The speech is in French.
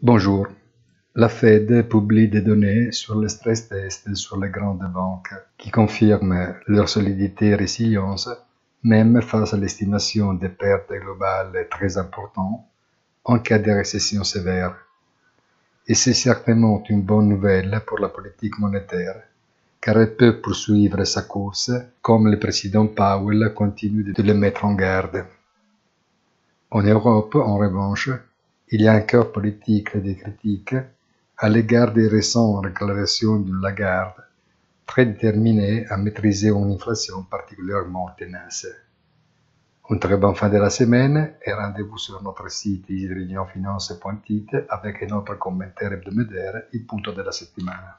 Bonjour. La Fed publie des données sur le stress test sur les grandes banques qui confirment leur solidité et résilience même face à l'estimation des pertes globales très importantes en cas de récession sévère. Et c'est certainement une bonne nouvelle pour la politique monétaire, car elle peut poursuivre sa course comme le président Powell continue de le mettre en garde. En Europe, en revanche, il y a encore politique et des critiques à l'égard des récentes déclarations de Lagarde, très déterminée à maîtriser une inflation particulièrement tenace. Une très bonne fin de la semaine et rendez-vous sur notre site isidrignofinance.it avec un autre commentaire hebdomadaire, il punto della settimana.